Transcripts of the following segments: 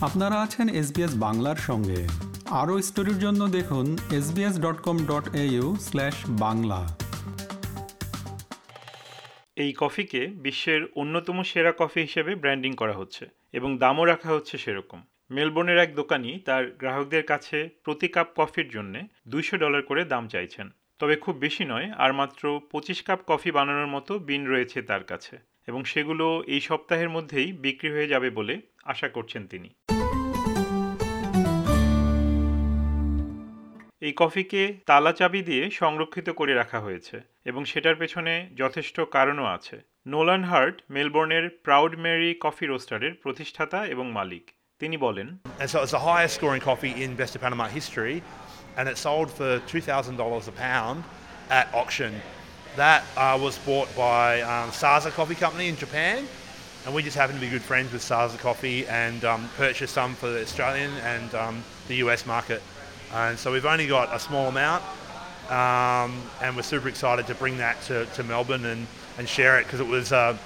আপনারা আছেন এসবিএস বাংলার সঙ্গে। আরও স্টোরির জন্য দেখুন SBS dot com dot AU slash Bangla. এই কফিকে বিশ্বের অন্যতম সেরা কফি হিসেবে ব্র্যান্ডিং করা হচ্ছে এবং দামও রাখা হচ্ছে সেরকম। মেলবোর্নের এক দোকানি তার গ্রাহকদের কাছে প্রতি কাপ কফির জন্য দুইশো ডলার করে দাম চাইছেন। তবে খুব বেশি নয়, আর মাত্র পঁচিশ কাপ কফি বানানোর মতো বিন রয়েছে তার কাছে। এবং সেগুলো এই সপ্তাহের মধ্যেই বিক্রি হয়ে যাবে বলে আশা করছেন তিনি এই কফিকে তালা চাবি দিয়ে সংরক্ষিত করে রাখা হয়েছে এবং সেটার পেছনে যথেষ্ট কারণও আছে নোলান হার্ট মেলবোর্নের প্রাউড মেরি কফি রোস্টারের প্রতিষ্ঠাতা এবং মালিক তিনি বলেন And it sold for $2,000 a pound at auction. That uh, was bought by um, Sasa Coffee Company in Japan, and we just happen to be good friends with Sasa Coffee and um, purchased some for the Australian and um, the US market. And so we've only got a small amount, um, and we're super excited to bring that to, to Melbourne and, and share it because it was uh,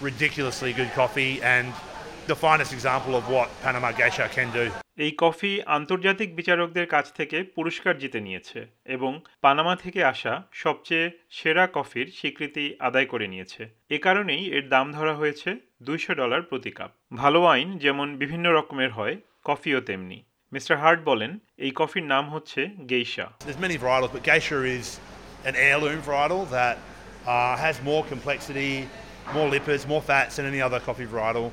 ridiculously good coffee and the finest example of what Panama Geisha can do. এই coffee আন্তর্জাতিক বিচারকদের কাছ থেকে পুরস্কার জিতে নিয়েছে এবং Panama থেকে আসা সবচেয়ে সেরা কফির স্বীকৃতি আদায় করে নিয়েছে এ কারণেই এর দাম ধরা হয়েছে দুইশো ডলার প্রতি কাপ ভালো আইন যেমন বিভিন্ন রকমের হয় কফিও তেমনি মিস্টার হার্ট বলেন এই কফির নাম হচ্ছে গেইসা uh, more lipids, more fats than any other coffee varietal.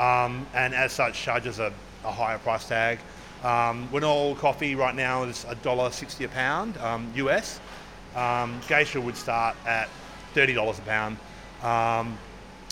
Um, and as such charges a, a higher price tag. Um, all coffee right now is $1.60 a pound um, US. Um, Geisha would start at $30 a pound. Um,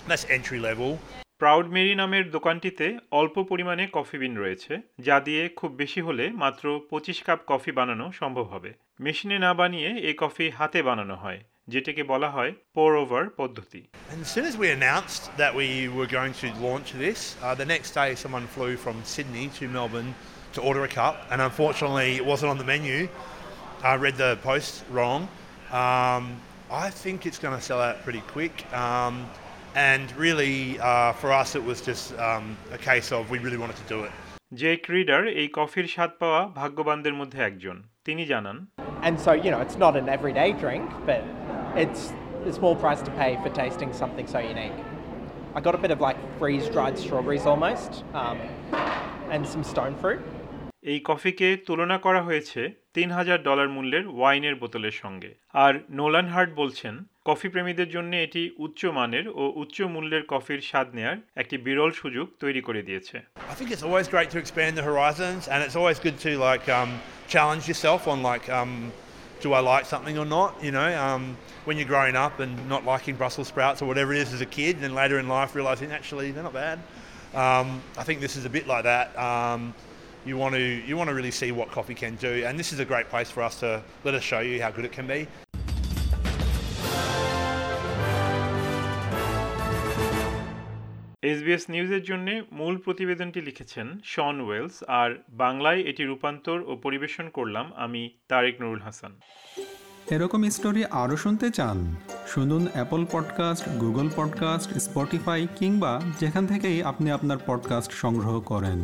that's entry level. Proud Mary নামের দোকানটিতে অল্প পরিমাণে coffee বিন রয়েছে যা দিয়ে খুব বেশি হলে মাত্র পঁচিশ কাপ কফি বানানো সম্ভব হবে মেশিনে না বানিয়ে এই কফি হাতে বানানো হয় যেটাকে বলা হয় পোর ওভার পদ্ধতি And as soon as we announced that we were going to launch this, uh, the next day someone flew from Sydney to Melbourne to order a cup, and unfortunately it wasn't on the menu. I read the post wrong. Um, I think it's going to sell out pretty quick. Um, and really, uh, for us, it was just um, a case of we really wanted to do it. Jake Reader এই কফির স্বাদ পাওয়া ভাগ্যবানদের মধ্যে একজন তিনি জানান And so, you know, it's not an everyday drink, but it's a small price to pay for tasting something so unique. I got a bit of like freeze dried strawberries almost, um, and some stone fruit. এই কফিকে তুলনা করা হয়েছে তিন হাজার dollar মূল্যের ওয়াইনের বোতলের সঙ্গে আর নোলান হার্ট বলছেন কফি প্রেমীদের জন্য এটি উচ্চ মানের ও উচ্চ মূল্যের কফির স্বাদ নেয়ার একটি বিরল সুযোগ তৈরি করে দিয়েছে I think it's always great to expand the horizons, and it's always good to like um, challenge yourself on like, um, do I like something or not? You know, um, when you're growing up and not liking Brussels sprouts or whatever it is as a kid, and then later in life realizing actually they're not bad. Um, I think this is a bit like that. Um, you want to you want to really see what coffee can do, and this is a great place for us to let us show you how good it can be. SBS নিউজের জন্য মূল প্রতিবেদনটি লিখেছেন শন Wales, আর বাংলায় এটি রূপান্তর ও পরিবেশন করলাম আমি তারেক নুরুল হাসান। এরকম স্টোরি আরও শুনতে চান, শুনুন Apple podcast Google podcast Spotify কিংবা যেখান থেকেই আপনি আপনার পডকাস্ট সংগ্রহ করেন।